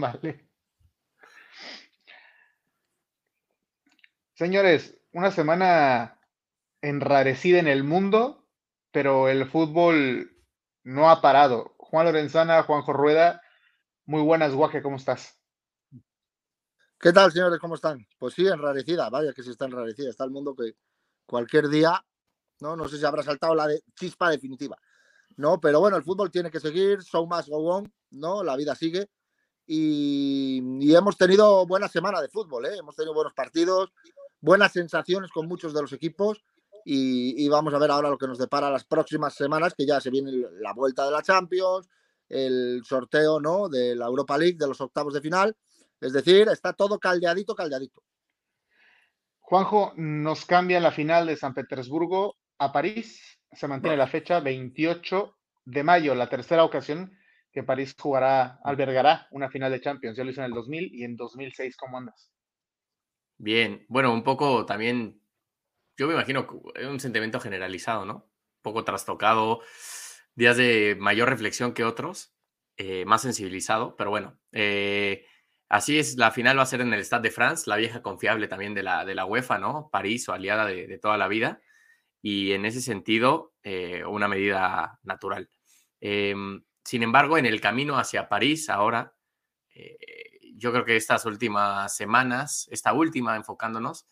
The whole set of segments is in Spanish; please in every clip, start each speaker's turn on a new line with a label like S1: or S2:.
S1: Vale. Señores, una semana enrarecida en el mundo, pero el fútbol no ha parado. Juan Lorenzana, Juanjo Rueda, muy buenas, Guaje, ¿cómo estás?
S2: ¿Qué tal, señores? ¿Cómo están? Pues sí, enrarecida, vaya que sí está enrarecida. Está el mundo que cualquier día, ¿no? No sé si habrá saltado la chispa definitiva, ¿no? Pero bueno, el fútbol tiene que seguir, show must go on, ¿no? La vida sigue. Y, hemos tenido buena semana de fútbol, ¿eh? Hemos tenido buenos partidos, buenas sensaciones con muchos de los equipos y, vamos a ver ahora lo que nos depara las próximas semanas, que ya se viene la vuelta de la Champions, el sorteo ¿no? de la Europa League, de los octavos de final. Es decir, está todo caldeadito, caldeadito.
S1: Juanjo, nos cambia la final de San Petersburgo a París. Se mantiene la fecha 28 de mayo, la tercera ocasión que París jugará, albergará una final de Champions. Ya lo hizo en el 2000 y en 2006. ¿Cómo andas?
S3: Bien, bueno, un poco también, yo me imagino un sentimiento generalizado, ¿no? Un poco trastocado, días de mayor reflexión que otros, eh, más sensibilizado, pero bueno, eh, así es, la final va a ser en el Stade de France, la vieja confiable también de la, de la UEFA, ¿no? París, o aliada de, toda la vida, y en ese sentido, eh, una medida natural. Sin embargo, en el camino hacia París, ahora, yo creo que estas últimas semanas, esta última enfocándonos,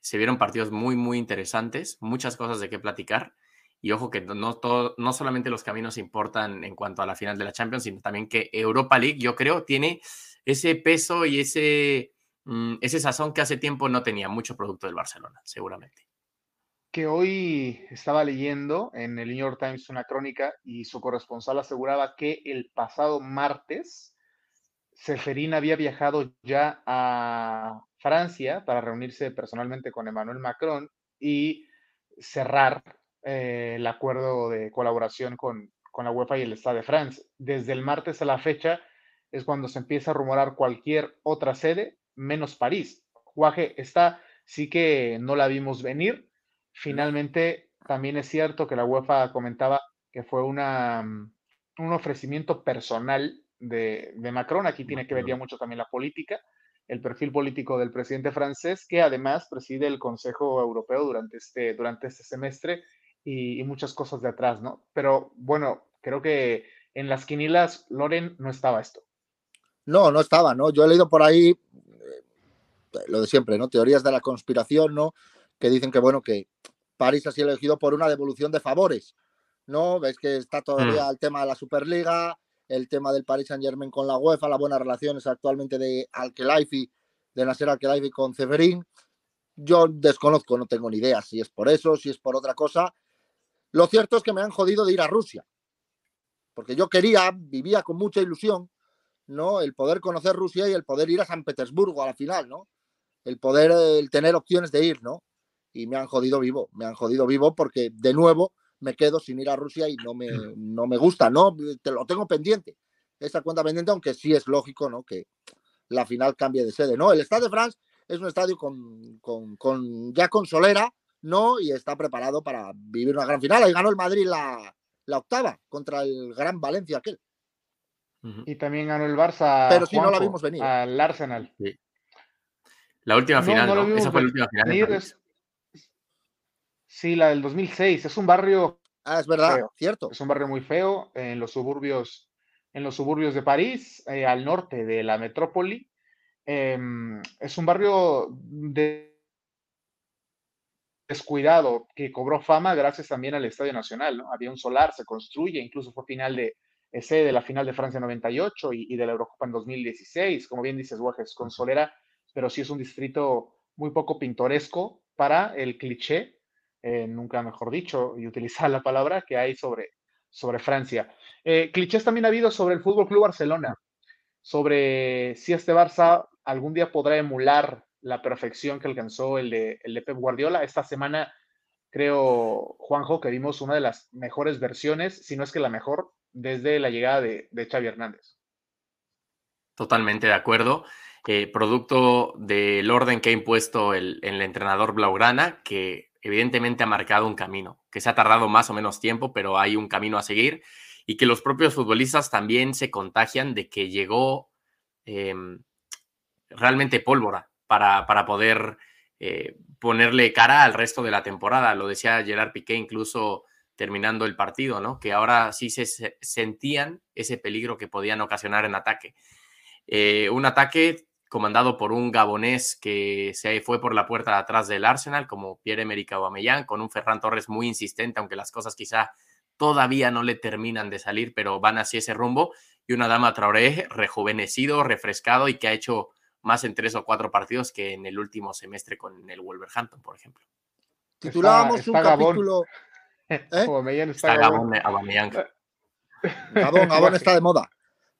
S3: se vieron partidos muy, muy interesantes, muchas cosas de qué platicar. Y ojo que no, todo, no solamente los caminos importan en cuanto a la final de la Champions, sino también que Europa League, yo creo, tiene ese peso y ese, mm, ese sazón que hace tiempo no tenía mucho producto del Barcelona, seguramente.
S1: Que hoy estaba leyendo en el New York Times una crónica y su corresponsal aseguraba que el pasado martes Seferín había viajado ya a Francia para reunirse personalmente con Emmanuel Macron y cerrar eh, el acuerdo de colaboración con, la UEFA y el Estado de France. Desde el martes a la fecha es cuando se empieza a rumorar cualquier otra sede, menos París. Juaje, esta sí que no la vimos venir. Finalmente, también es cierto que la UEFA comentaba que fue una, un ofrecimiento personal de, Macron. Aquí tiene que ver ya mucho también la política, el perfil político del presidente francés, que además preside el Consejo Europeo durante este, durante este semestre y, muchas cosas de atrás, ¿no? Pero bueno, creo que en las quinilas, Loren, no estaba esto.
S2: No, no estaba, ¿no? Yo he leído por ahí eh, lo de siempre, ¿no? Teorías de la conspiración, ¿no? Que dicen que, bueno, que París ha sido elegido por una devolución de favores, ¿no? Ves que está todavía mm. el tema de la Superliga, el tema del Paris Saint Germain con la UEFA, las buenas relaciones actualmente de Alkelaifi, de Nasser Alkelaifi con Severín. Yo desconozco, no tengo ni idea si es por eso, si es por otra cosa. Lo cierto es que me han jodido de ir a Rusia, porque yo quería, vivía con mucha ilusión, ¿no? El poder conocer Rusia y el poder ir a San Petersburgo a la final, ¿no? El poder, el tener opciones de ir, ¿no? Y me han jodido vivo, me han jodido vivo porque, de nuevo, me quedo sin ir a Rusia y no me, no me gusta, ¿no? Te lo tengo pendiente, esa cuenta pendiente, aunque sí es lógico, ¿no? Que la final cambie de sede, ¿no? El Stade de France es un estadio con, con, ya con solera, ¿no? Y está preparado para vivir una gran final. Ahí ganó el Madrid la, octava contra el Gran Valencia aquel.
S1: Y también ganó el Barça.
S2: Pero si no la vimos venir.
S1: Al Arsenal.
S3: La última final, ¿no? Esa fue la última final.
S1: Sí, la del 2006. Es un barrio.
S2: Ah, es verdad, cierto.
S1: Es un barrio muy feo en los suburbios, en los suburbios de París, eh, al norte de la metrópoli. Em, es un barrio descuidado que cobró fama gracias también al Estadio Nacional. ¿no? Había un solar, se construye, incluso fue final de ese de la final de Francia 98 y, y de la Eurocopa en 2016. Como bien dices, Guajes, con Solera, pero sí es un distrito muy poco pintoresco para el cliché eh, nunca mejor dicho, y utilizar la palabra que hay sobre, sobre Francia. Eh, clichés también ha habido sobre el Fútbol Club Barcelona, sobre si este Barça algún día podrá emular la perfección que alcanzó el de, el Pep Guardiola. Esta semana, creo, Juanjo, que vimos una de las mejores versiones, si no es que la mejor, desde la llegada de, de Xavi Hernández.
S3: Totalmente de acuerdo. Eh, producto del orden que ha impuesto el, el entrenador Blaugrana, que evidentemente ha marcado un camino, que se ha tardado más o menos tiempo, pero hay un camino a seguir y que los propios futbolistas también se contagian de que llegó em, realmente pólvora para, para poder eh, ponerle cara al resto de la temporada. Lo decía Gerard Piqué incluso terminando el partido, ¿no? Que ahora sí se sentían ese peligro que podían ocasionar en ataque. Eh, un ataque comandado por un gabonés que se fue por la puerta de atrás del Arsenal, como Pierre-Emerick Aubameyang, con un Ferran Torres muy insistente, aunque las cosas quizá todavía no le terminan de salir, pero van hacia ese rumbo, y una Dama Traoré rejuvenecido, refrescado y que ha hecho más en tres o cuatro partidos que en el último semestre con el Wolverhampton, por ejemplo.
S2: Titulábamos un capítulo...
S1: ¿Eh? está,
S3: Gabón,
S2: Gabón, Gabón está de moda.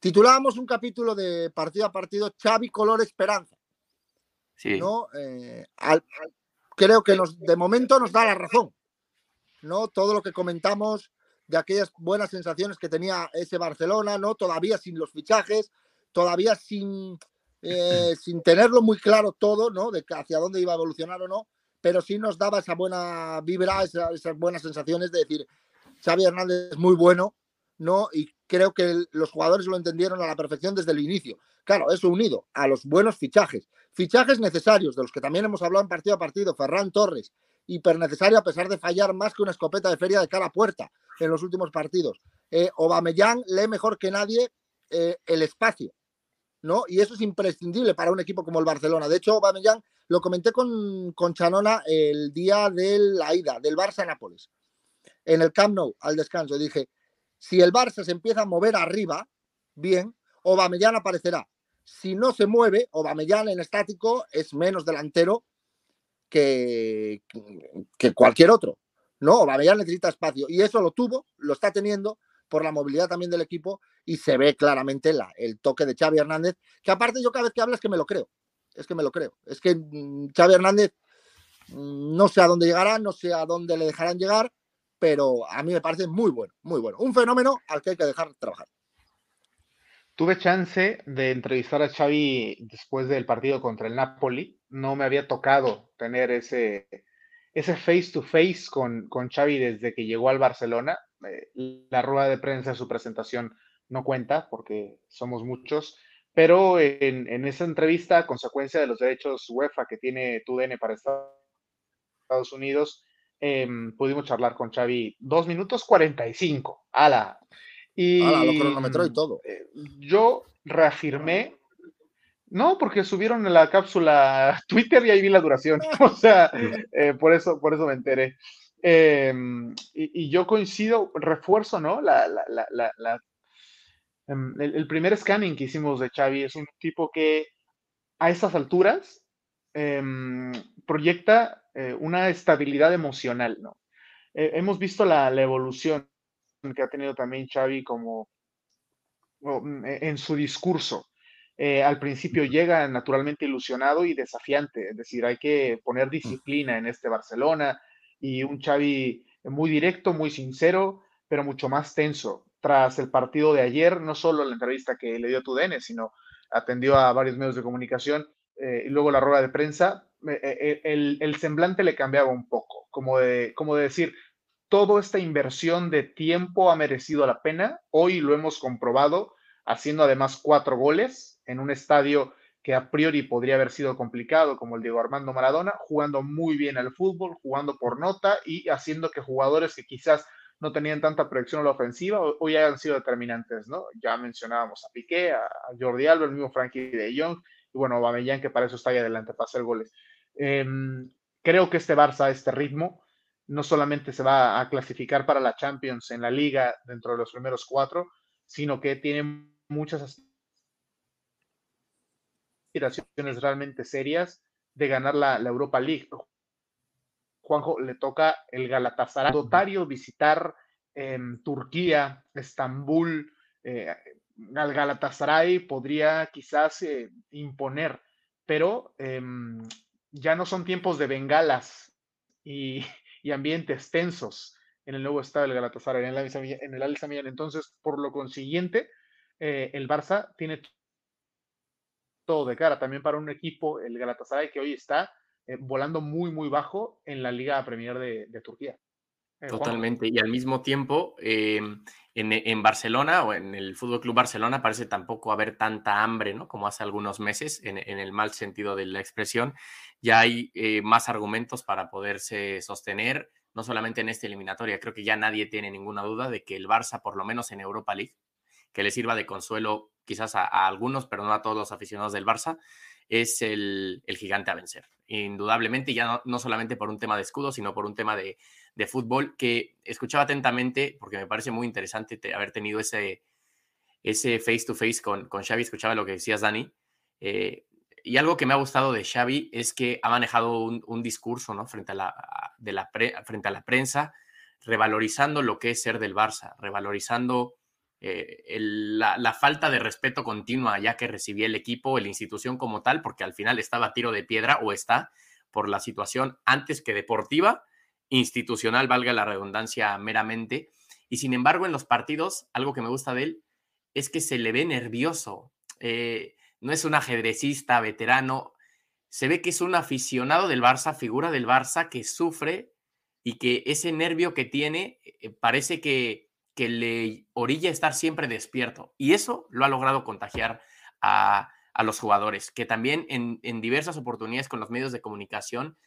S2: Titulábamos un capítulo de partido a partido Xavi Color Esperanza.
S3: Sí.
S2: ¿no? Eh, creo que nos, de momento nos da la razón. ¿no? Todo lo que comentamos de aquellas buenas sensaciones que tenía ese Barcelona, ¿no? Todavía sin los fichajes, todavía sin, eh, sin tenerlo muy claro todo, ¿no? De hacia dónde iba a evolucionar o no, pero sí nos daba esa buena vibra, esas buenas sensaciones de decir, Xavi Hernández es muy bueno, ¿no? Y creo que los jugadores lo entendieron a la perfección desde el inicio. Claro, eso unido a los buenos fichajes, fichajes necesarios, de los que también hemos hablado en partido a partido, Ferran Torres, hiper necesario a pesar de fallar más que una escopeta de feria de cara a puerta en los últimos partidos. Eh, Aubameyang lee mejor que nadie eh, el espacio, ¿no? Y eso es imprescindible para un equipo como el Barcelona. De hecho, Aubameyang lo comenté con, con Chanona el día de la ida, del Barça-Nápoles, en el Camp Nou, al descanso. Dije, si el Barça se empieza a mover arriba, bien, Aubameyang aparecerá. Si no se mueve, Aubameyang en estático es menos delantero que, cualquier otro. No, Aubameyang necesita espacio y eso lo tuvo, lo está teniendo por la movilidad también del equipo y se ve claramente la, el toque de Xavi Hernández, que aparte yo cada vez que hablas que me lo creo, es que me lo creo. Es que mm, Xavi Hernández mm, no sé a dónde llegará, no sé a dónde le dejarán llegar, pero a mí me parece muy bueno, muy bueno. Un fenómeno al que hay que dejar trabajar.
S1: Tuve chance de entrevistar a Xavi después del partido contra el Napoli. No me había tocado tener ese, ese face to face con, con Xavi desde que llegó al Barcelona. Eh, la rueda de prensa su presentación no cuenta porque somos muchos, pero en, en, esa entrevista, consecuencia de los derechos UEFA que tiene TUDN para Estados Unidos, Em, pudimos charlar con Xavi dos minutos 45. ¡Hala!
S2: Y lo cronometró y todo.
S1: Eh, yo reafirmé, no, porque subieron la cápsula Twitter y ahí vi la duración. o sea, eh, por, eso, por eso me enteré. Em, y, yo coincido, refuerzo, ¿no? La, em, el, primer scanning que hicimos de Xavi es un tipo que a estas alturas proyecta eh, una estabilidad emocional, ¿no? Eh, hemos visto la, evolución que ha tenido también Xavi como mm, e, en su discurso. Eh, al principio llega naturalmente ilusionado y desafiante, es decir, hay que poner disciplina en este Barcelona y un Xavi muy directo, muy sincero, pero mucho más tenso. Tras el partido de ayer, no solo la entrevista que le dio a Tudene, sino atendió a varios medios de comunicación y luego la rueda de prensa, eh, eh, el, semblante le cambiaba un poco, como de, como de decir, toda esta inversión de tiempo ha merecido la pena. Hoy lo hemos comprobado, haciendo además cuatro goles en un estadio que a priori podría haber sido complicado, como el Diego Armando Maradona, jugando muy bien al fútbol, jugando por nota y haciendo que jugadores que quizás no tenían tanta proyección a la ofensiva, hoy hayan sido determinantes, ¿no? Ya mencionábamos a Piqué, a Jordi Alba, el mismo Frankie de Jong, y bueno, Bamellán, que para eso está ahí adelante, para hacer goles. Em, creo que este Barça, a este ritmo, no solamente se va a clasificar para la Champions en la liga dentro de los primeros cuatro, sino que tiene muchas aspiraciones realmente serias de ganar la, Europa League. Juanjo, le toca el Galatasaray Dotario visitar em, Turquía, Estambul, eh, al Galatasaray podría quizás eh, imponer, pero em, ya no son tiempos de bengalas y, ambientes tensos en el nuevo estado del Galatasaray, en el, en el Entonces, por lo consiguiente, eh, el Barça tiene todo de cara también para un equipo, el Galatasaray, que hoy está eh, volando muy, muy bajo en la Liga Premier de Turquía.
S3: Totalmente. Y al mismo tiempo, em, en, Barcelona o en el Fútbol Club Barcelona parece tampoco haber tanta hambre, ¿no? Como hace algunos meses, en, el mal sentido de la expresión. Ya hay eh, más argumentos para poderse sostener, no solamente en esta eliminatoria. Creo que ya nadie tiene ninguna duda de que el Barça, por lo menos en Europa League, que le sirva de consuelo quizás a, algunos, pero no a todos los aficionados del Barça, es el, gigante a vencer. Indudablemente, ya no, solamente por un tema de escudo, sino por un tema de, fútbol, que escuchaba atentamente, porque me parece muy interesante haber tenido ese, ese face to face con, con Xavi, escuchaba lo que decías, Dani. Eh, y algo que me ha gustado de Xavi es que ha manejado un, discurso ¿no? frente, a la, de la frente a la prensa, revalorizando lo que es ser del Barça, revalorizando eh, la, falta de respeto continua ya que recibía el equipo, la institución como tal, porque al final estaba a tiro de piedra o está por la situación antes que deportiva, institucional, valga la redundancia meramente. Y sin embargo, en los partidos, algo que me gusta de él es que se le ve nervioso. Eh, no es un ajedrecista veterano, se ve que es un aficionado del Barça, figura del Barça que sufre y que ese nervio que tiene eh, parece que que le orilla estar siempre despierto. Y eso lo ha logrado contagiar a, los jugadores, que también en, diversas oportunidades con los medios de comunicación,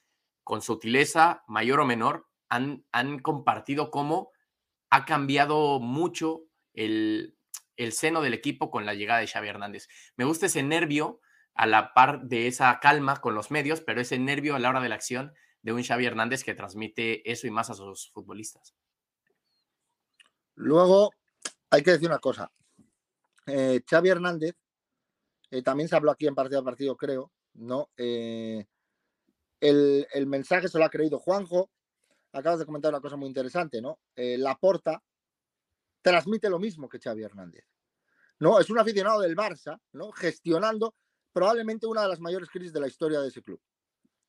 S3: con sutileza mayor o menor, han, han compartido cómo ha cambiado mucho el, el seno del equipo con la llegada de Xavi Hernández. Me gusta ese nervio a la par de esa calma con los medios, pero ese nervio a la hora de la acción de un Xavi Hernández que transmite eso y más a sus futbolistas.
S2: Luego, hay que decir una cosa. Eh, Xavi Hernández, eh, también se habló aquí en partido a partido, creo, ¿no? Eh, el, mensaje se lo ha creído Juanjo. Acabas de comentar una cosa muy interesante, ¿no? La Porta transmite lo mismo que Xavi Hernández. ¿no? Es un aficionado del Barça, ¿no? Gestionando probablemente una de las mayores crisis de la historia de ese club,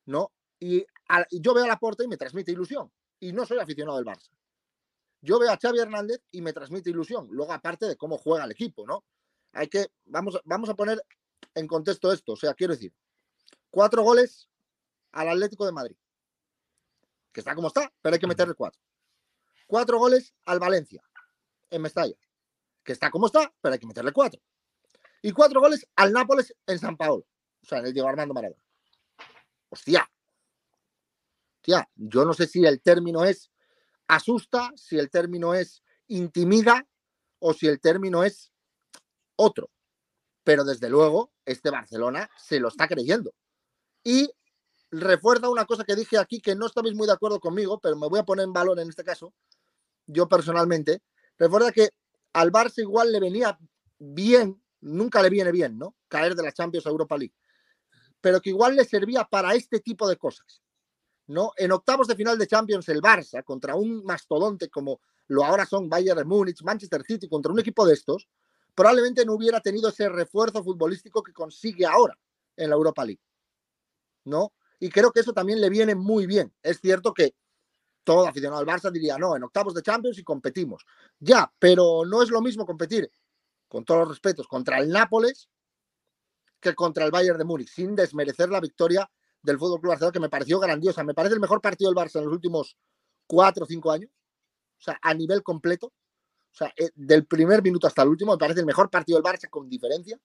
S2: ¿no? Y, y yo veo a la Porta y me transmite ilusión. Y no soy aficionado del Barça yo veo a Xavi Hernández y me transmite ilusión. Luego, aparte de cómo juega el equipo, ¿no? Hay que, vamos, vamos a poner en contexto esto. O sea, quiero decir, cuatro goles al Atlético de Madrid, que está como está, pero hay que meterle cuatro. Cuatro goles al Valencia, en Mestalla, que está como está, pero hay que meterle cuatro. Y cuatro goles al Nápoles en San Paolo, o sea, en el Diego Armando Maradona. Hostia. Hostia, yo no sé si el término es asusta, si el término es intimida o si el término es otro. Pero desde luego, este Barcelona se lo está creyendo. Y refuerza una cosa que dije aquí que no estabais muy de acuerdo conmigo, pero me voy a poner en valor en este caso, yo personalmente. Recuerda que al Barça igual le venía bien, nunca le viene bien, ¿no? Caer de la Champions a Europa League. Pero que igual le servía para este tipo de cosas. ¿no? En octavos de final de Champions, el Barça contra un mastodonte como lo ahora son Bayern Múnich, Manchester City, contra un equipo de estos, probablemente no hubiera tenido ese refuerzo futbolístico que consigue ahora en la Europa League. ¿No? Y creo que eso también le viene muy bien. Es cierto que todo aficionado al Barça diría, no, en octavos de Champions y competimos. Ya, pero no es lo mismo competir, con todos los respetos, contra el Nápoles que contra el Bayern de Múnich, sin desmerecer la victoria del Fútbol Club Barcelona que me pareció grandiosa. Me parece el mejor partido del Barça en los últimos cuatro o cinco años. O sea, a nivel completo. O sea, eh, del primer minuto hasta el último, me parece el mejor partido del Barça con diferencia.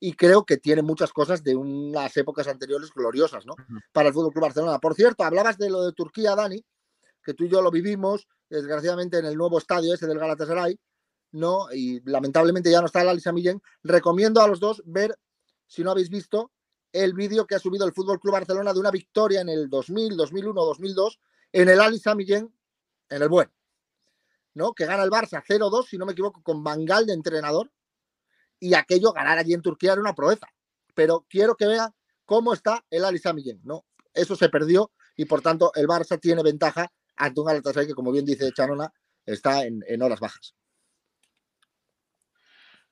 S2: Y creo que tiene muchas cosas de unas épocas anteriores gloriosas, ¿no? Para el Fútbol Club Barcelona. Por cierto, hablabas de lo de Turquía, Dani, que tú y yo lo vivimos, desgraciadamente, en el nuevo estadio ese del Galatasaray, ¿no? Y lamentablemente ya no está el Alisa Millén. Recomiendo a los dos ver, si no habéis visto, el vídeo que ha subido el Fútbol Club Barcelona de una victoria en el 2000, 2001, 2002 en el Ali Millén, en el buen, ¿no? Que gana el Barça 0-2, si no me equivoco, con Bangal de entrenador. Y aquello ganar allí en Turquía era una proeza. Pero quiero que vean cómo está el Ali Millén, ¿no? Eso se perdió y por tanto el Barça tiene ventaja ante un Galatasaray que, como bien dice Chanona, está en horas bajas.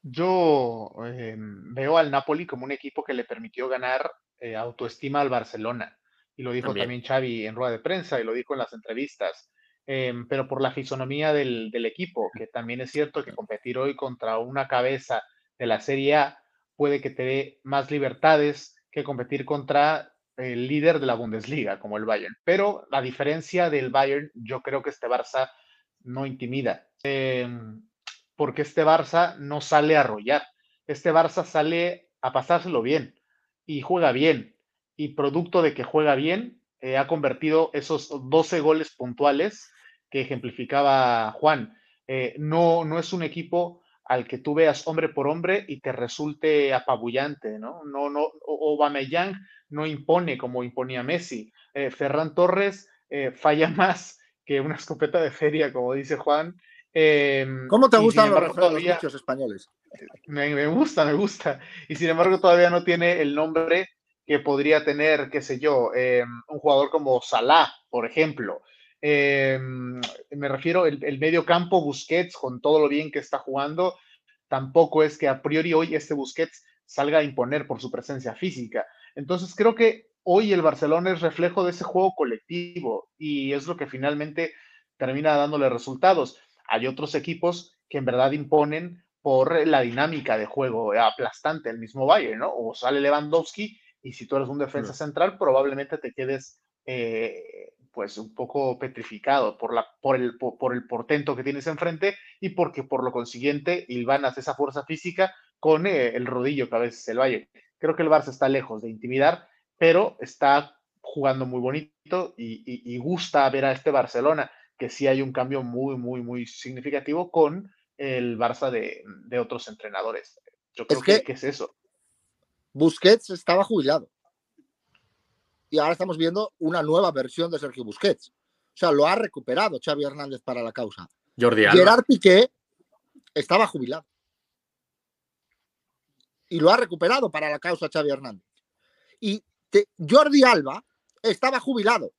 S1: Yo em, veo al Napoli como un equipo que le permitió ganar eh, autoestima al Barcelona. Y lo dijo también. Xavi en rueda de prensa y lo dijo en las entrevistas. Em, pero por la fisonomía del, equipo, que también es cierto que competir hoy contra una cabeza de la Serie A puede que te dé más libertades que competir contra el líder de la Bundesliga, como el Bayern. Pero a diferencia del Bayern, yo creo que este Barça no intimida, em, porque este Barça no sale a arrollar. Este Barça sale a pasárselo bien y juega bien. Y producto de que juega bien, eh, ha convertido esos 12 goles puntuales que ejemplificaba Juan. Eh, no, no es un equipo al que tú veas hombre por hombre y te resulte apabullante, ¿no? No, no, Aubameyang no impone como imponía Messi. Eh, Ferran Torres eh, falla más que una escopeta de feria, como dice Juan.
S2: Em, ¿Cómo te gustan los, todavía, españoles?
S1: Me, gusta, me gusta. Y sin embargo todavía no tiene el nombre que podría tener, qué sé yo, em, un jugador como Salah, por ejemplo. Em, me refiero el, el medio campo Busquets, con todo lo bien que está jugando, tampoco es que a priori hoy este Busquets salga a imponer por su presencia física. Entonces creo que hoy el Barcelona es reflejo de ese juego colectivo y es lo que finalmente termina dándole resultados. Hay otros equipos que en verdad imponen por la dinámica de juego aplastante, el mismo Bayern, ¿no? O sale Lewandowski y si tú eres un defensa central, probablemente te quedes eh, pues un poco petrificado por, la, por, el, por, el portento que tienes enfrente y porque por lo consiguiente hilvanas esa fuerza física con eh, el rodillo que a veces el Valle. Creo que el Barça está lejos de intimidar, pero está jugando muy bonito y, gusta ver a este Barcelona, que sí hay un cambio muy, muy, muy significativo con el Barça de, otros entrenadores. Yo creo que, que es eso.
S2: Busquets estaba jubilado y ahora estamos viendo una nueva versión de Sergio Busquets. O sea, lo ha recuperado Xavi Hernández para la causa.
S3: Jordi
S2: Gerard Piqué estaba jubilado. Y lo ha recuperado para la causa Xavi Hernández. Y Jordi Alba estaba jubilado.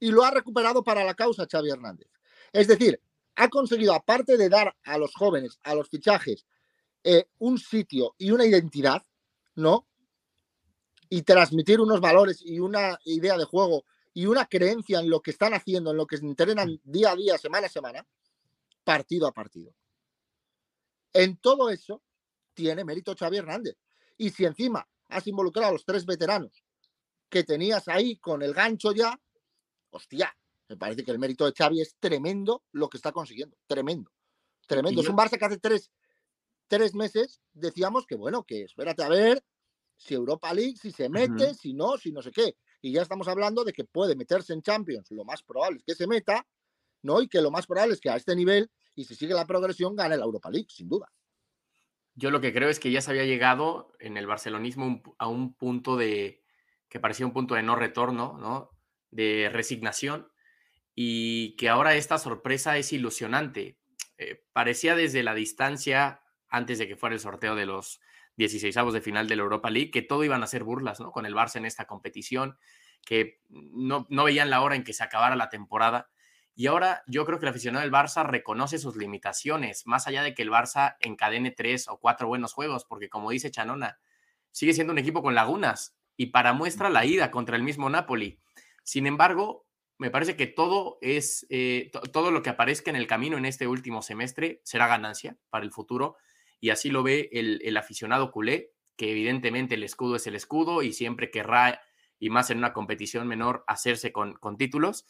S2: Y lo ha recuperado para la causa Xavi Hernández. Es decir, ha conseguido, aparte de dar a los jóvenes, a los fichajes, eh, un sitio y una identidad, ¿no? Y transmitir unos valores y una idea de juego y una creencia en lo que están haciendo, en lo que se entrenan día a día, semana a semana, partido a partido. En todo eso tiene mérito Xavi Hernández. Y si encima has involucrado a los tres veteranos que tenías ahí con el gancho ya, hostia, me parece que el mérito de Xavi es tremendo lo que está consiguiendo. Tremendo. Tremendo. Es un Barça que hace tres, tres meses decíamos que, bueno, que espérate a ver si Europa League, si se mete, si no, si no sé qué. Y ya estamos hablando de que puede meterse en Champions, lo más probable es que se meta, ¿no? Y que lo más probable es que a este nivel, y si sigue la progresión, gane la Europa League, sin duda.
S3: Yo lo que creo es que ya se había llegado en el barcelonismo a un punto de, que parecía un punto de no retorno, ¿no? De resignación, y que ahora esta sorpresa es ilusionante. Eh, parecía desde la distancia, antes de que fuera el sorteo de los 16 avos de final de la Europa League, que todo iban a ser burlas, ¿no? Con el Barça en esta competición, que no, no veían la hora en que se acabara la temporada. Y ahora yo creo que el aficionado del Barça reconoce sus limitaciones, más allá de que el Barça encadene tres o cuatro buenos juegos, porque como dice Chanona, sigue siendo un equipo con lagunas y para muestra la ida contra el mismo Napoli. Sin embargo, me parece que todo es eh, todo lo que aparezca en el camino en este último semestre será ganancia para el futuro y así lo ve el, aficionado culé, que evidentemente el escudo es el escudo y siempre querrá, y más en una competición menor, hacerse con, con títulos,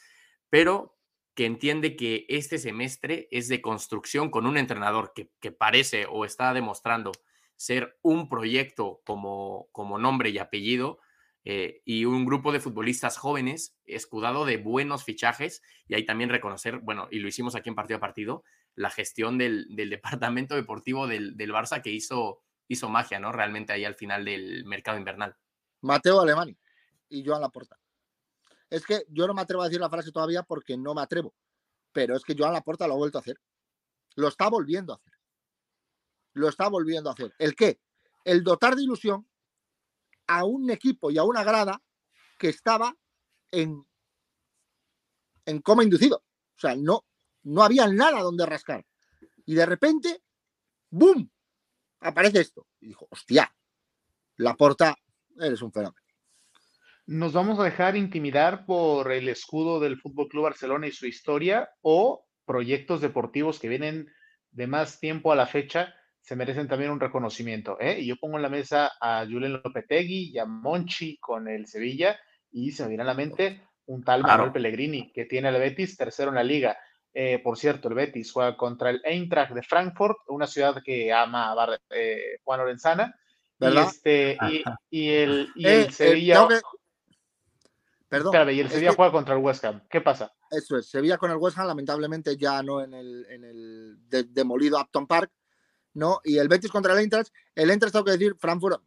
S3: pero que entiende que este semestre es de construcción con un entrenador que, que, parece o está demostrando ser un proyecto como, como nombre y apellido eh, y un grupo de futbolistas jóvenes escudado de buenos fichajes y ahí también reconocer, bueno, y lo hicimos aquí en partido a partido, la gestión del, departamento deportivo del, Barça que hizo, hizo magia, ¿no? Realmente ahí al final del mercado invernal.
S2: Mateo Alemani y Joan Laporta. Es que yo no me atrevo a decir la frase todavía porque no me atrevo, pero es que Joan Laporta lo ha vuelto a hacer. Lo está volviendo a hacer. Lo está volviendo a hacer. ¿El qué? El dotar de ilusión a un equipo y a una grada que estaba en, en coma inducido. O sea, no, no había nada donde rascar. Y de repente, ¡boom! Aparece esto. Y dijo, hostia, la porta, eres un fenómeno.
S1: ¿Nos vamos a dejar intimidar por el escudo del Fútbol Club Barcelona y su historia o proyectos deportivos que vienen de más tiempo a la fecha se merecen también un reconocimiento. ¿eh? Y yo pongo en la mesa a Julen Lopetegui y a Monchi con el Sevilla y se me viene a la mente un tal Manuel Pellegrini que tiene al Betis tercero en la liga. Eh, por cierto, el Betis juega contra el Eintracht de Frankfurt, una ciudad que ama a eh, Juan Lorenzana. Y, este, y, el, y el Sevilla. Perdón. y el Sevilla juega contra el West Ham. ¿Qué pasa?
S2: Eso es, Sevilla con el West Ham, lamentablemente ya no en el, en el demolido Upton Park, ¿no? Y el Betis contra el Eintracht, el Eintracht tengo que decir, Frankfurt,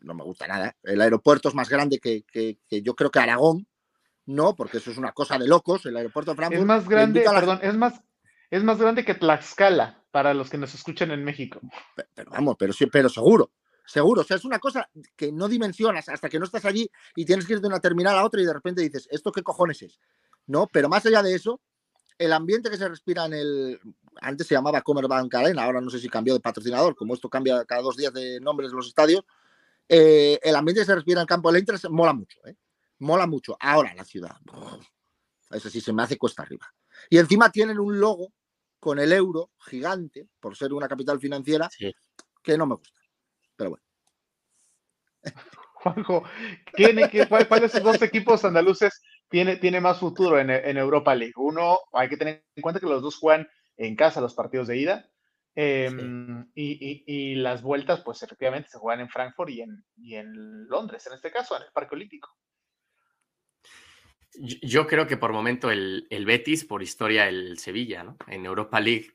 S2: no me gusta nada, el aeropuerto es más grande que, que, yo creo que Aragón, ¿no? Porque eso es una cosa de locos, el aeropuerto de Frankfurt.
S1: Es más grande, perdón, es más, es más grande que Tlaxcala, para los que nos escuchan en México.
S2: Pero, vamos, pero sí, pero seguro, seguro. O sea, es una cosa que no dimensionas hasta que no estás allí y tienes que ir de una terminal a otra y de repente dices, ¿esto qué cojones es? ¿No? Pero más allá de eso, el ambiente que se respira en el, antes se llamaba Bank Arena, ahora no sé si cambió de patrocinador, como esto cambia cada dos días de nombres de los estadios, eh, el ambiente que se respira en el campo del Inter mola mucho, ¿eh? mola mucho. Ahora la ciudad, eso sí se me hace cuesta arriba. Y encima tienen un logo con el euro gigante, por ser una capital financiera, que no me gusta. Pero bueno.
S1: Juanjo, ¿cuáles son los dos equipos andaluces tiene, tiene más futuro en, en, Europa League? Uno, hay que tener en cuenta que los dos juegan en casa los partidos de ida. Em, y, las vueltas, pues efectivamente se juegan en Frankfurt y en, en Londres, en este caso, en el Parque Olímpico.
S3: Yo creo que por momento el, Betis, por historia el Sevilla, ¿no? En Europa League,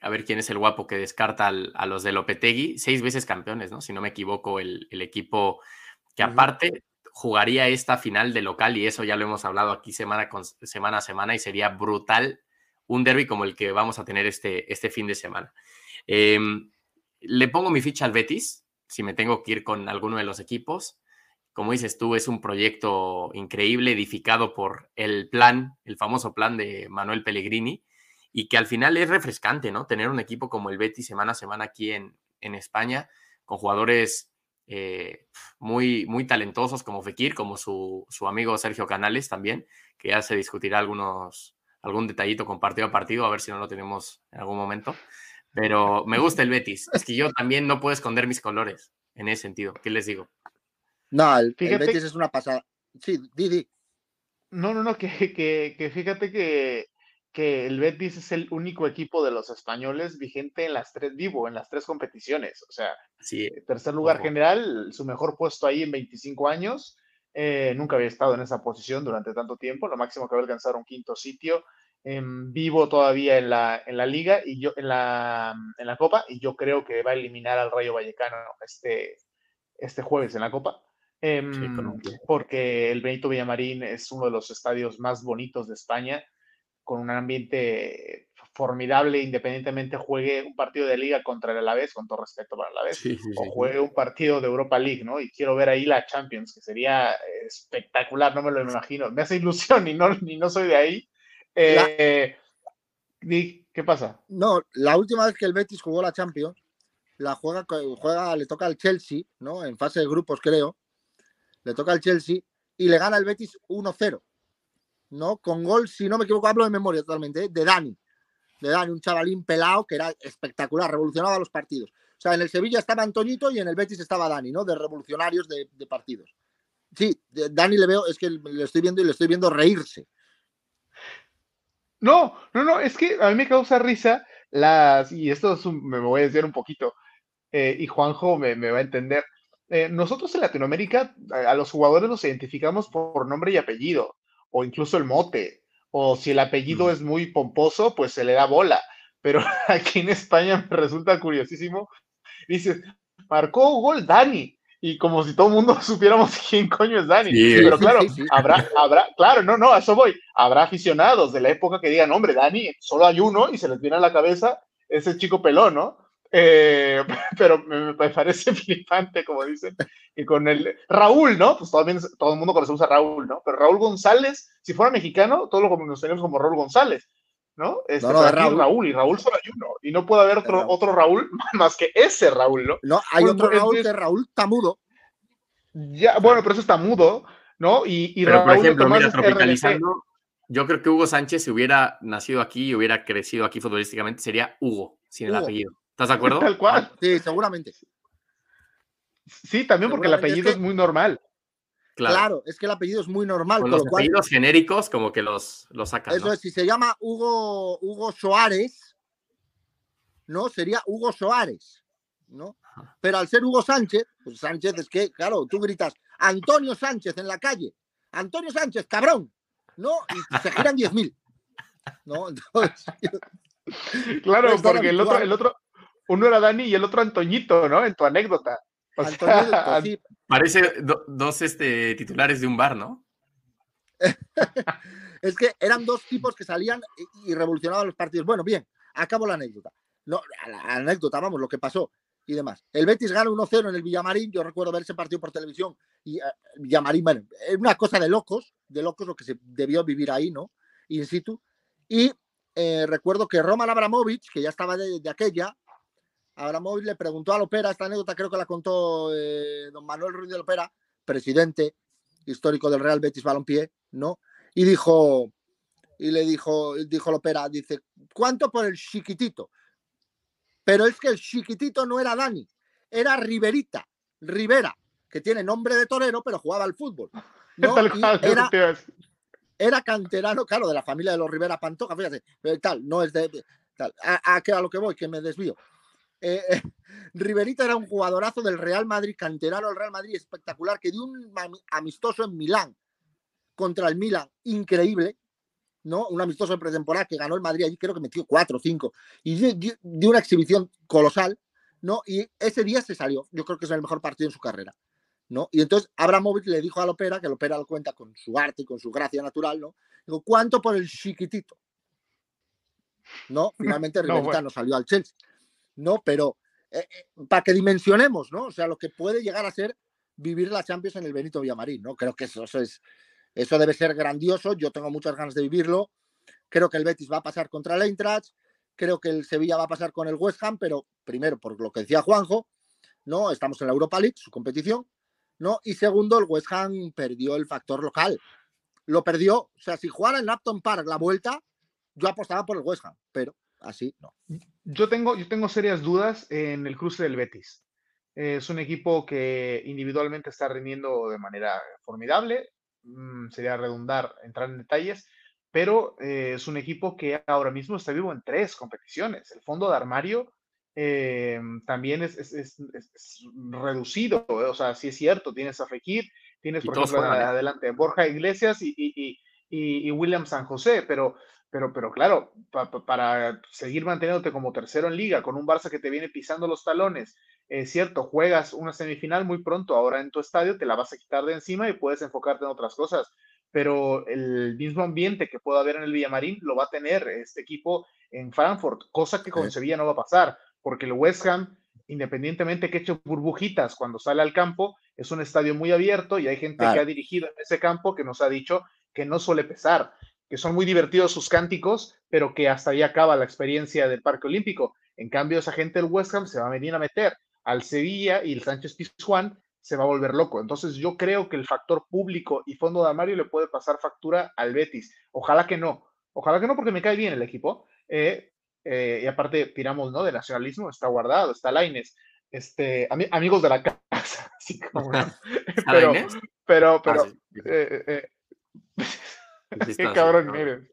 S3: a ver quién es el guapo que descarta a los de Lopetegui, seis veces campeones, ¿no? Si no me equivoco, el, equipo que aparte jugaría esta final de local y eso ya lo hemos hablado aquí semana, con, semana a semana y sería brutal un derby como el que vamos a tener este, este fin de semana. Em, le pongo mi ficha al Betis, si me tengo que ir con alguno de los equipos. Como dices tú, es un proyecto increíble, edificado por el plan, el famoso plan de Manuel Pellegrini, y que al final es refrescante, ¿no? Tener un equipo como el Betis semana a semana aquí en, en España, con jugadores eh, muy, muy talentosos como Fekir, como su, su, amigo Sergio Canales también, que ya se discutirá algunos, algún detallito con partido a partido, a ver si no lo tenemos en algún momento. Pero me gusta el Betis. Es que yo también no puedo esconder mis colores en ese sentido. ¿Qué les digo?
S2: No, el, Betis es una pasada. Sí, Didi.
S1: No, no, no, que, que, fíjate que, que, el Betis es el único equipo de los españoles vigente en las tres, vivo, en las tres competiciones. O sea, sí, tercer lugar general, su mejor puesto ahí en 25 años. Eh, nunca había estado en esa posición durante tanto tiempo. Lo máximo que había alcanzado un quinto sitio. en vivo todavía en la, en la liga y yo en la, en la Copa y yo creo que va a eliminar al Rayo Vallecano este, este jueves en la Copa. Em, porque el Benito Villamarín es uno de los estadios más bonitos de España, con un ambiente formidable, independientemente juegue un partido de liga contra el Alavés, con todo respeto para el Alavés, o juegue un partido de Europa League, ¿no? Y quiero ver ahí la Champions, que sería espectacular, no me lo imagino. Me hace ilusión y no, ni no soy de ahí. Eh, ¿Qué pasa?
S2: No, la última vez que el Betis jugó la Champions, la juega, juega, le toca al Chelsea, ¿no? En fase de grupos, creo. Le toca al Chelsea y le gana el Betis 1-0. ¿No? Con gol, si no me equivoco, hablo de memoria totalmente, ¿eh? de Dani de Dani, un chavalín pelado que era espectacular, revolucionaba los partidos. O sea, en el Sevilla estaba Antoñito y en el Betis estaba Dani, ¿no? De revolucionarios de, partidos. Sí, Dani le veo, es que le estoy viendo y le estoy viendo reírse.
S1: No, no, no, es que a mí me causa risa las, y esto me voy a decir un poquito, eh, y Juanjo me, va a entender. Eh, nosotros en Latinoamérica a, los jugadores los identificamos por nombre y apellido, o incluso el mote, o si el apellido es muy pomposo, pues se le da bola. Pero aquí en España me resulta curiosísimo. Dices, marcó gol Dani. Y como si todo el mundo supiéramos quién coño es Dani. pero claro, habrá, habrá, claro, no, no, a eso voy. Habrá aficionados de la época que digan, hombre, Dani, solo hay uno y se les viene a la cabeza ese chico pelón, ¿no? Eh, pero me, parece flipante, como dicen, y con el Raúl, ¿no? Pues todo, todo el mundo conocemos a Raúl, ¿no? Pero Raúl González, si fuera mexicano, todos lo conocemos como Raúl González, ¿no? Este, no, no Raúl. Raúl. y Raúl solo hay uno, y no puede haber otro, Raúl. otro Raúl más que ese Raúl, ¿no?
S2: No, hay otro Raúl que Raúl Tamudo.
S1: Ya, bueno, pero eso está mudo, ¿no? Y, y
S3: Raúl, por ejemplo, mira, tropicalizando, yo creo que Hugo Sánchez, si hubiera nacido aquí y hubiera crecido aquí futbolísticamente, sería Hugo, sin el apellido ¿Estás de acuerdo?
S1: Tal cual.
S2: Sí, seguramente.
S1: Sí, también porque el
S2: es
S1: apellido
S2: que-
S1: es muy normal.
S2: Claro. es que el apellido es muy normal,
S3: Con los
S2: lo cual,
S3: apellidos genéricos, como que los, los sacan.
S2: eso
S3: ¿no?
S2: es, si se llama Hugo, Hugo Soares, ¿no? Sería Hugo Soares, ¿no? Pero al ser Hugo Sánchez, pues Sánchez es que, claro, tú gritas Antonio Sánchez en la calle, Antonio Sánchez, cabrón, ¿no? Y se giran 10.000, ¿no? Entonces,
S1: Claro, porque el otro, el otro, uno era Dani y el otro Antoñito, ¿no? En tu anécdota. O sea,
S2: Antonio, sí,
S3: Parece do- dos este, titulares de un bar, ¿no?
S2: Es que eran dos tipos que salían y, y revolucionaban los partidos. Bueno, bien, acabo la anécdota. No, la, la anécdota, vamos, lo que pasó y demás. El Betis gana 1-0 en el Villamarín. Yo recuerdo ver ese partido por televisión y eh, Villamarín, bueno, es una cosa de locos, de locos lo que se debió vivir ahí, ¿no? In situ. Y eh, recuerdo que Roman Abramovich, que ya estaba de, de aquella, Abramovich le preguntó a Lopera, esta anécdota creo que la contó eh, don Manuel Ruiz de Lopera, presidente histórico del Real Betis Balompié, ¿no? y dijo, y le dijo, dijo Lopera, dice, ¿cuánto por el chiquitito? Pero es que el chiquitito no era Dani, era Riverita, Rivera, que tiene nombre de torero, pero jugaba al fútbol. ¿no? Era, era canterano, claro, de la familia de los Rivera Pantoja, fíjate, eh, tal, no es de, tal, a, a, a lo que voy, que me desvío. Eh, eh, Riverita era un jugadorazo del Real Madrid, canterano del Real Madrid, espectacular, que dio un ami- amistoso en Milán contra el Milan, increíble, ¿no? Un amistoso de pretemporada que ganó el Madrid allí, creo que metió cuatro o cinco, y dio, dio- dio una exhibición colosal, ¿no? Y ese día se salió, yo creo que es el mejor partido en su carrera, ¿no? Y entonces Abramovich le dijo a Lopera, que Lopera lo cuenta con su arte y con su gracia natural, ¿no? Digo, ¿cuánto por el chiquitito? No, finalmente
S1: No,
S2: Riverita
S1: bueno.
S2: no salió al Chelsea, ¿no? Pero eh, eh, para que dimensionemos, ¿no? O sea, lo que puede llegar a ser vivir la Champions en el Benito Villamarín, ¿no? Creo que eso, es, eso debe ser grandioso. Yo tengo muchas ganas de vivirlo. Creo que el Betis va a pasar contra el Eintracht. Creo que el Sevilla va a pasar con el West Ham, pero primero, por lo que decía Juanjo, ¿no? Estamos en la Europa League, su competición, ¿no? Y segundo, el West Ham perdió el factor local. Lo perdió. O sea, si jugara en Upton Park la vuelta, yo apostaba por el West Ham, pero así no.
S1: Yo tengo, yo tengo serias dudas en el cruce del Betis. Es un equipo que individualmente está rindiendo de manera formidable. Mm, sería redundar entrar en detalles, pero eh, es un equipo que ahora mismo está vivo en tres competiciones. El fondo de armario eh, también es, es- es- es- es reducido. eh, O sea, sí es cierto, tienes a Fekir, tienes
S3: Y
S1: por ejemplo
S3: juegan, ¿eh?
S1: adelante Borja Iglesias y- y- y- y William San José, pero pero, pero claro, pa- pa- para seguir manteniéndote como tercero en liga, con un Barça que te viene pisando los talones, es cierto, juegas una semifinal muy pronto, ahora en tu estadio te la vas a quitar de encima y puedes enfocarte en otras cosas, pero el mismo ambiente que pueda haber en el Villamarín lo va a tener este equipo en Frankfurt, cosa que con
S2: Sí.
S1: Sevilla no va a pasar, porque el West Ham, independientemente que eche burbujitas cuando sale al campo, es un estadio muy abierto y hay gente que ha dirigido en ese campo que nos ha dicho que no suele pesar que son muy divertidos sus cánticos, pero que hasta ahí acaba la experiencia del Parque Olímpico. En cambio, esa gente del West Ham se va a venir a meter al Sevilla y el Sánchez Pizjuán se va a volver loco. Entonces, yo creo que el factor público y fondo de armario le puede pasar factura al Betis. Ojalá que no. Ojalá que no, porque me cae bien el equipo. Eh, eh, y aparte, tiramos, ¿no? De nacionalismo, está guardado, está Laines. Este, ami- amigos de la casa, así como, ¿no?
S3: ¿Está
S1: pero, pero,
S3: Ah,
S1: pero, eh, eh,
S3: sí
S1: Qué cabrón
S3: cabrón.
S1: eres.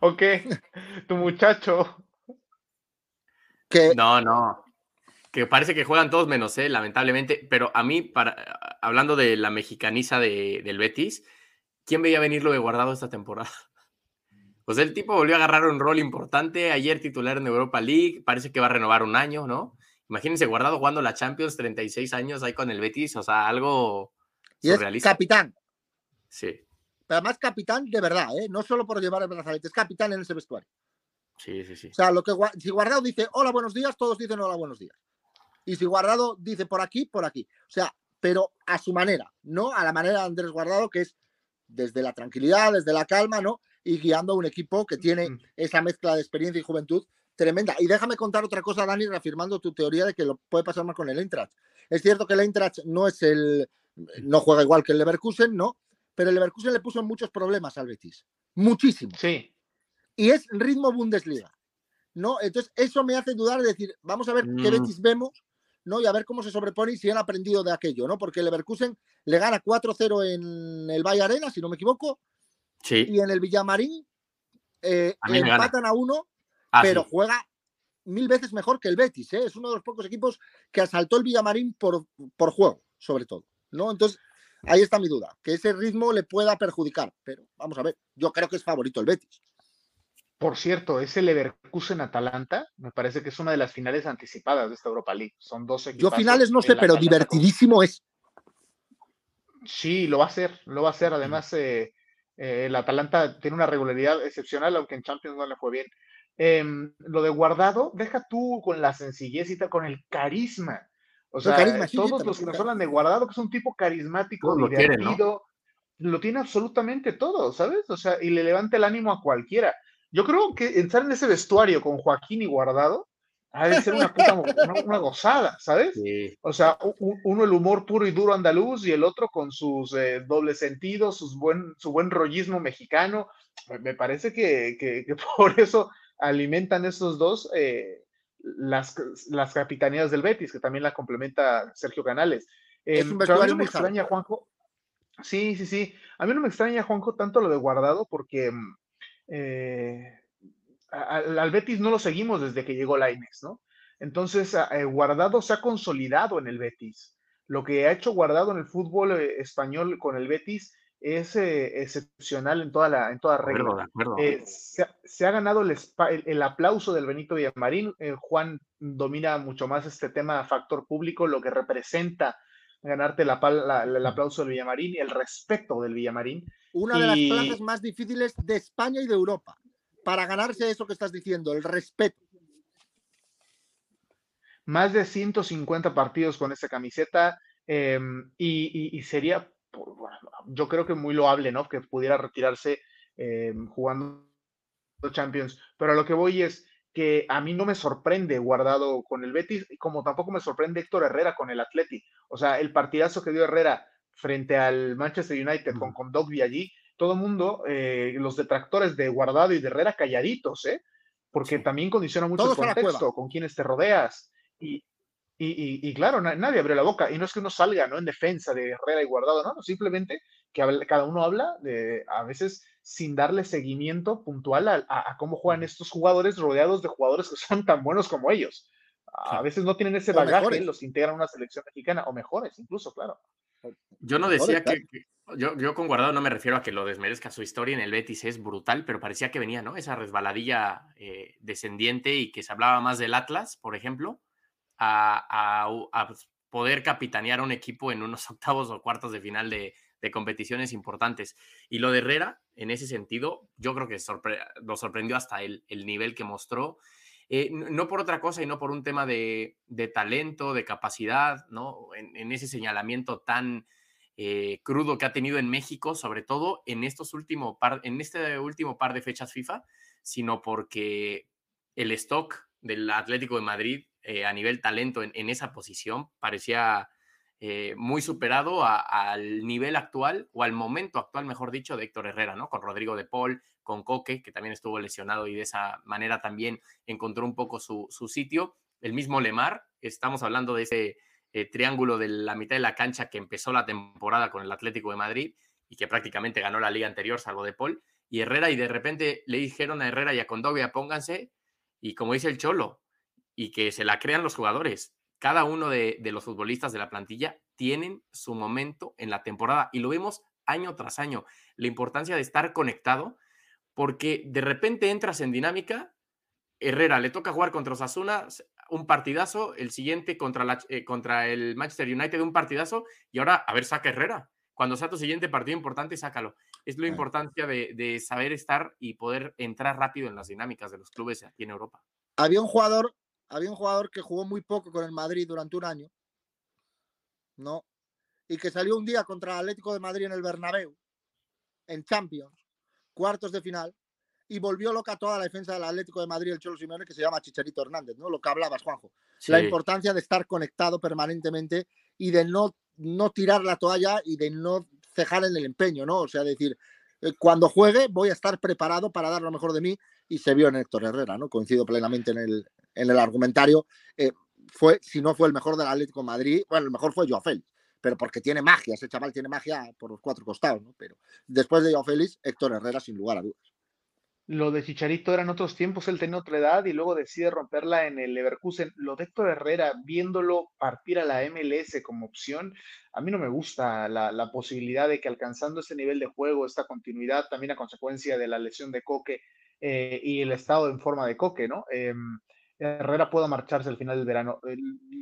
S1: Ok, tu muchacho.
S3: No, no. Que parece que juegan todos menos él, lamentablemente. Pero a mí, para, hablando de la mexicaniza de- del Betis, ¿quién veía venir lo de guardado esta temporada? Pues el tipo volvió a agarrar un rol importante. Ayer titular en Europa League. Parece que va a renovar un año, ¿no? Imagínense guardado jugando la Champions, 36 años ahí con el Betis. O sea, algo
S2: y es
S3: surrealista.
S2: capitán.
S3: Sí,
S2: Pero además capitán de verdad, ¿eh? no solo por llevar el brazalete, es capitán en ese vestuario.
S3: sí, sí, sí.
S2: O sea, lo que si Guardado dice hola, buenos días, todos dicen hola, buenos días. Y si Guardado dice por aquí, por aquí. O sea, pero a su manera, no a la manera de Andrés Guardado, que es desde la tranquilidad, desde la calma, ¿no? Y guiando a un equipo que tiene
S1: Mm.
S2: esa mezcla de experiencia y juventud tremenda. Y déjame contar otra cosa, Dani, reafirmando tu teoría de que lo puede pasar más con el Eintracht. Es cierto que el Eintracht no es el, no juega igual que el Leverkusen, ¿no? Pero el Leverkusen le puso muchos problemas al Betis. Muchísimos
S1: Sí,
S2: y es ritmo Bundesliga. ¿no? Entonces, eso me hace dudar de decir, vamos a ver qué
S3: Mm.
S2: Betis vemos, ¿no? Y a ver cómo se sobrepone y si han aprendido de aquello, ¿no? Porque el Leverkusen le gana 4-0 en el Valle Arena, si no me equivoco,
S3: Sí.
S2: y en el Villamarín eh,
S3: le gana.
S2: empatan a uno,
S3: Ah,
S2: pero
S3: sí.
S2: juega mil veces mejor que el Betis, ¿eh? Es uno de los pocos equipos que asaltó el Villamarín por, por juego, sobre todo, ¿no? Entonces, ahí está mi duda, que ese ritmo le pueda perjudicar, pero vamos a ver, yo creo que es favorito el Betis.
S1: Por cierto, ese Leverkusen-Atalanta me parece que es una de las finales anticipadas de esta Europa League. Son dos
S2: Yo
S1: equipos.
S2: finales no sé, pero divertidísimo es.
S1: Sí, lo va a hacer, lo va a hacer. Además, eh, eh, el Atalanta tiene una regularidad excepcional, aunque en Champions no le fue bien. Em, lo de Guardado, deja tú con la sencillez y con el carisma. O sea,
S2: carisma, sí,
S1: todos los que nos hablan de Guardado, que es un tipo carismático,
S3: Todos lo quieren, ¿no?
S1: divertido, lo tiene absolutamente todo, ¿sabes? O sea, y le levanta el ánimo a cualquiera. Yo creo que entrar en ese vestuario con Joaquín y Guardado ha de ser una puta una, una gozada, ¿sabes?
S3: Sí.
S1: O sea, uno el humor puro y duro andaluz y el otro con sus eh, dobles sentidos, sus buen, su buen rollismo mexicano. Me- Me parece que, que- que por eso alimentan esos dos eh, las, las capitanías del Betis, que también la complementa Sergio Canales.
S2: Es
S1: Em,
S2: un
S1: pero a mí no me extraña, Juanjo. Sí, sí, sí. A mí no me extraña, Juanjo, tanto lo de Guardado, porque mm, eh, al, al Betis no lo seguimos desde que llegó Lainez, ¿no? Entonces, eh, Guardado se ha consolidado en el Betis. Lo que ha hecho Guardado en el fútbol eh, español con el Betis es eh, excepcional en toda la en toda
S3: De acuerdo, de
S1: regla.
S3: acuerdo.
S1: Eh, se, ha, se ha ganado el, el- el aplauso del Benito Villamarín. Eh, Juan domina mucho más este tema factor público, lo que representa ganarte la pal- la- la- el aplauso del Villamarín y el respeto del Villamarín.
S2: Una de las plazas más difíciles de España y de Europa. Para ganarse eso que estás diciendo, el respeto.
S1: más de 150 partidos con esa camiseta eh, y, y- y sería, por- bueno, yo creo que muy loable, ¿no? Que pudiera retirarse eh, jugando Champions, pero a lo que voy es que a mí no me sorprende Guardado con el Betis, como tampoco me sorprende Héctor Herrera con el Atleti. O sea, el partidazo que dio Herrera frente al Manchester United con, con Dogby allí, todo el mundo, eh, los detractores de Guardado y de Herrera calladitos, ¿eh? Porque
S3: Sí.
S1: también condiciona mucho
S2: Todos
S1: el contexto, con quienes te rodeas. Y, y, y- y claro, na- nadie abrió la boca. Y no es que uno salga ¿no? en defensa de Herrera y Guardado, no, no, simplemente que habla- cada uno habla de, a veces sin darle seguimiento puntual a, a- a cómo juegan estos jugadores rodeados de jugadores que son tan buenos como ellos. A veces no tienen ese bagaje, los integran a una selección mexicana, o mejores incluso, claro.
S3: Yo no
S2: Mejores,
S3: decía
S2: claro.
S3: que, que- yo, yo con Guardado no me refiero a que lo desmerezca su historia en el Betis, es brutal, pero parecía que venía, ¿no? Esa resbaladilla eh, descendiente y que se hablaba más del Atlas, por ejemplo, a, a poder capitanear un equipo en unos octavos o cuartos de final de, competiciones importantes. Y lo de Herrera, en ese sentido, yo creo que sorpre- lo sorprendió hasta el, el nivel que mostró. Eh, no por otra cosa y no por un tema de, talento, de capacidad, ¿no? En, ese señalamiento tan eh, crudo que ha tenido en México, sobre todo en estos últimos par, en este último par de fechas FIFA, sino porque el stock del Atlético de Madrid eh, a nivel talento en, esa posición parecía eh, muy superado al nivel actual o al momento actual, mejor dicho, de Héctor Herrera, ¿no? Con Rodrigo de Paul, con Coque, que también estuvo lesionado y de esa manera también encontró un poco su, su sitio. El mismo Lemar, estamos hablando de ese eh, triángulo de la mitad de la cancha que empezó la temporada con el Atlético de Madrid y que prácticamente ganó la liga anterior, salvo de Paul, y Herrera, y de repente le dijeron a Herrera y a Condovia, pónganse, y como dice el Cholo, y que se la crean los jugadores. Cada uno de, de los futbolistas de la plantilla tienen su momento en la temporada y lo vemos año tras año. La importancia de estar conectado, porque de repente entras en dinámica. Herrera le toca jugar contra Osasuna, un partidazo, el siguiente contra, la, eh, contra el Manchester United, un partidazo, y ahora, a ver, saca Herrera. Cuando sea tu siguiente partido importante, sácalo. Es la importancia de, de saber estar y poder entrar rápido en las dinámicas de los clubes aquí en Europa.
S2: Había un jugador, había un jugador que jugó muy poco con el Madrid durante un año, ¿no? Y que salió un día contra el Atlético de Madrid en el Bernabéu, en Champions, cuartos de final, y volvió loca toda la defensa del Atlético de Madrid, el Cholo Simeone, que se llama Chicharito Hernández, ¿no? Lo que hablabas, Juanjo. La importancia de estar conectado permanentemente y de no, no tirar la toalla y de no cejar en el empeño, ¿no? O sea, decir, eh, cuando juegue voy a estar preparado para dar lo mejor de mí y se vio en Héctor Herrera, ¿no? Coincido plenamente en el, en el argumentario. Eh, fue, si no fue el mejor del Atlético Madrid, bueno, el mejor fue Joao Félix, pero porque tiene magia, ese chaval tiene magia por los cuatro costados, ¿no? Pero después de Joao Félix, Héctor Herrera, sin lugar a dudas
S1: lo de Chicharito eran otros tiempos, él tenía otra edad y luego decide romperla en el Leverkusen. Lo de Héctor Herrera, viéndolo partir a la MLS como opción, a mí no me gusta la, posibilidad de que alcanzando ese nivel de juego, esta continuidad, también a consecuencia de la lesión de Coque eh, y el estado en forma de Coque, ¿no? Em, Herrera pueda marcharse al final del verano.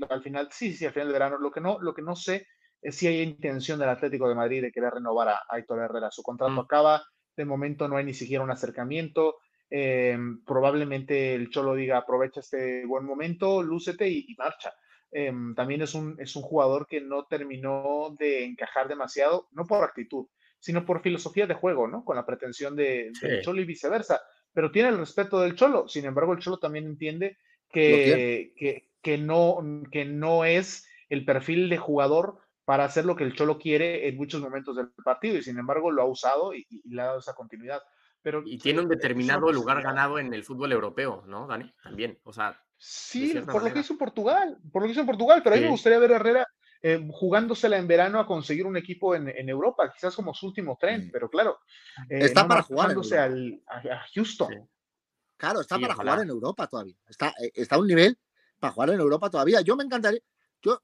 S1: al final, sí, sí, al final del verano. Lo que no, lo que no sé es si hay intención del Atlético de Madrid de querer renovar a, Héctor Herrera. Su contrato mm. acaba de momento no hay ni siquiera un acercamiento. Em, probablemente el Cholo diga, aprovecha este buen momento, lúcete y, marcha. Em, también es un, es un jugador que no terminó de encajar demasiado, no por actitud, sino por filosofía de juego, ¿no? Con la pretensión de, del Cholo y viceversa. Pero tiene el respeto del Cholo. Sin embargo, el Cholo también entiende que, que, que, no, que no es el perfil de jugador para hacer lo que el Cholo quiere en muchos momentos del partido y sin embargo lo ha usado y, le ha dado esa continuidad. Pero,
S3: y tiene un determinado lugar ganado en el fútbol europeo, ¿no, Dani? También, o sea.
S1: Sí, por lo que hizo en Portugal, por lo que hizo en Portugal, pero a mí me gustaría ver a Herrera eh, jugándosela en verano a conseguir un equipo en, Europa, quizás como su último tren, pero claro.
S2: Eh, está para jugar.
S1: Al, a, Houston.
S2: Claro, está para jugar en Europa todavía. Está, eh, está a un nivel para jugar en Europa todavía. Yo me encantaría, yo,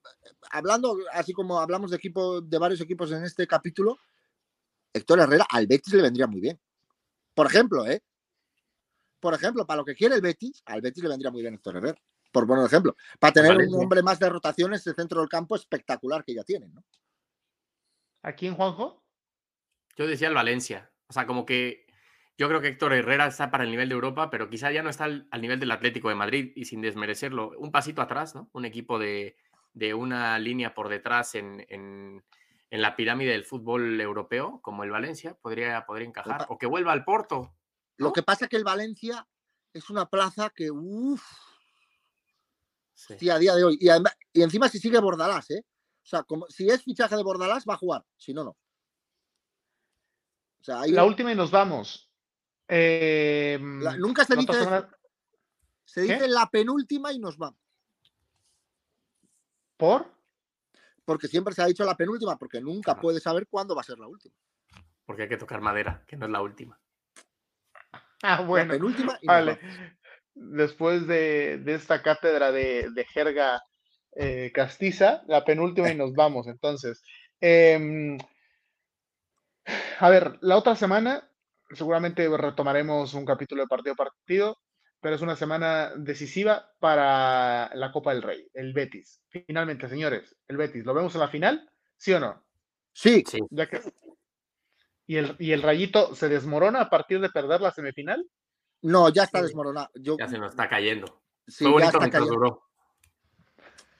S2: hablando, así como hablamos de equipo, de varios equipos en este capítulo, Héctor Herrera al Betis le vendría muy bien. Por ejemplo, ¿eh? Por ejemplo, para lo que quiere el Betis, al Betis le vendría muy bien Héctor Herrera. Por poner ejemplo. Para tener un hombre más de rotaciones de centro del campo espectacular que ya tienen, ¿no?
S1: ¿A quién, Juanjo?
S3: Yo decía el Valencia. O sea, como que yo creo que Héctor Herrera está para el nivel de Europa, pero quizá ya no está al, al nivel del Atlético de Madrid y sin desmerecerlo. Un pasito atrás, ¿no? Un equipo de, de una línea por detrás en, en, la pirámide del fútbol europeo, como el Valencia, podría, podría encajar. O que vuelva al Porto.
S2: Lo que pasa es que el Valencia es una plaza que, uff, sí. a día de hoy. Y, y, encima si sigue Bordalás, ¿eh? O sea, como, si es fichaje de Bordalás, va a jugar. Si no, no.
S1: O sea, La última y nos vamos. Em,
S2: nunca se dice. Se dice la penúltima y nos vamos.
S1: ¿Por?
S2: Porque siempre se ha dicho la penúltima, porque nunca puede saber cuándo va a ser la última.
S3: Porque hay que tocar madera, que no es la última.
S1: Ah, bueno. La penúltima vale. Después de, esta cátedra de, jerga eh, castiza, la penúltima y nos vamos. Entonces, em, a ver, la otra semana seguramente retomaremos un capítulo de partido a partido pero es una semana decisiva para la Copa del Rey, el Betis. Finalmente, señores, el Betis, ¿lo vemos en la final? ¿Sí o no?
S2: Sí.
S1: ¿Y, el, ¿Y el rayito se desmorona a partir de perder la semifinal?
S2: No, ya está desmoronado.
S3: Ya se nos está cayendo. Sí, Fue bonito mientras duró.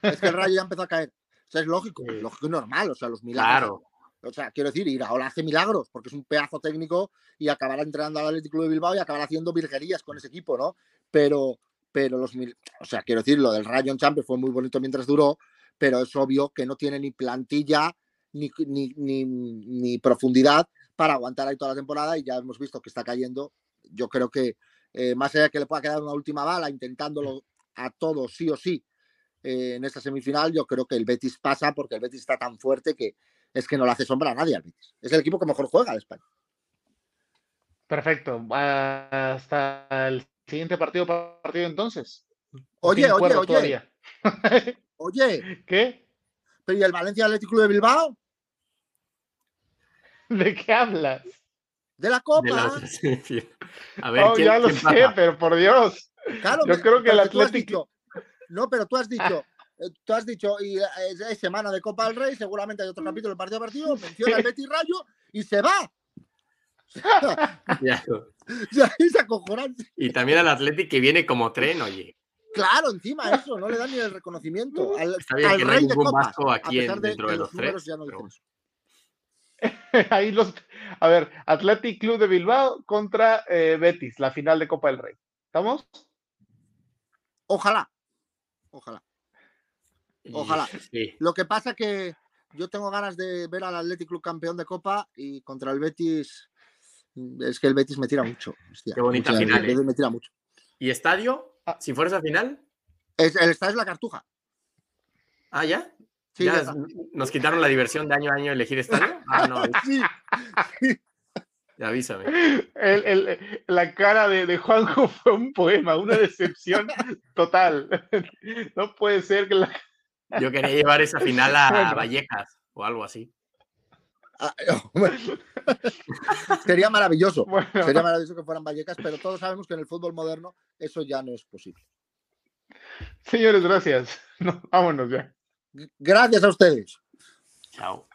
S2: Es que el rayo ya empezó a caer. O sea, es lógico, es lógico y normal. O sea, los milagros. Claro. O sea, quiero decir, ir ahora hace milagros, porque es un pedazo técnico y acabará entrenando al Atlético de Bilbao y acabará haciendo virguerías con ese equipo, ¿no? Pero, pero los o sea, quiero decir, lo del Rayo en Champions fue muy bonito mientras duró, pero es obvio que no tiene ni plantilla ni, ni, profundidad para aguantar ahí toda la temporada y ya hemos visto que está cayendo. Yo creo que eh, más allá de que le pueda quedar una última bala intentándolo a todos sí o sí eh, en esta semifinal, yo creo que el Betis pasa porque el Betis está tan fuerte que, es que no le hace sombra a nadie al Betis. Es el equipo que mejor juega de España.
S1: Perfecto. Hasta el siguiente partido partido entonces.
S2: Oye, oye, oye. oye.
S1: ¿Qué?
S2: ¿Pero y el Valencia Atlético de Bilbao?
S1: ¿De qué hablas?
S2: De la Copa.
S1: a ver, oh, ya lo sé, pero por Dios.
S2: Claro, Yo creo que el Atlético. no, pero tú has dicho, eh, tú has dicho, y eh, es, semana de Copa del Rey, seguramente hay otro capítulo del partido a partido, menciona el Betty Rayo y se va.
S3: ya.
S2: Y
S3: también al Atlético que viene como tren, oye.
S2: Claro, encima eso, no le dan ni el reconocimiento. Al,
S3: Está bien que no hay ningún vasco aquí dentro de, los, tres.
S1: Ahí los, a ver, Athletic Club de Bilbao contra eh, Betis, la final de Copa del Rey. ¿Estamos?
S2: Ojalá, ojalá. Ojalá. Lo que pasa que yo tengo ganas de ver al Athletic Club campeón de Copa y contra el Betis Es que el Betis me tira mucho. hostia.
S3: Qué bonita final,
S2: El Betis
S3: ¿eh?
S2: me tira mucho.
S3: ¿Y estadio?
S1: Ah.
S3: Si fueras a final.
S2: Es, el estadio es la cartuja.
S3: Ah, ¿ya?
S2: Sí,
S3: ¿Ya
S2: ya-
S3: nos quitaron la diversión de año a año elegir estadio? Ah, no,
S2: sí.
S3: avísame.
S1: El- el- la cara de, de Juanjo fue un poema, una decepción total. No puede ser que la...
S3: Yo quería llevar esa final a. Vallecas o algo así.
S2: Ah. Sería maravilloso.
S1: Bueno,
S2: Sería maravilloso que fueran Vallecas, pero todos sabemos que en el fútbol moderno eso ya no es posible.
S1: señores, gracias. No, vámonos ya.
S2: Gracias a ustedes.
S3: Chao.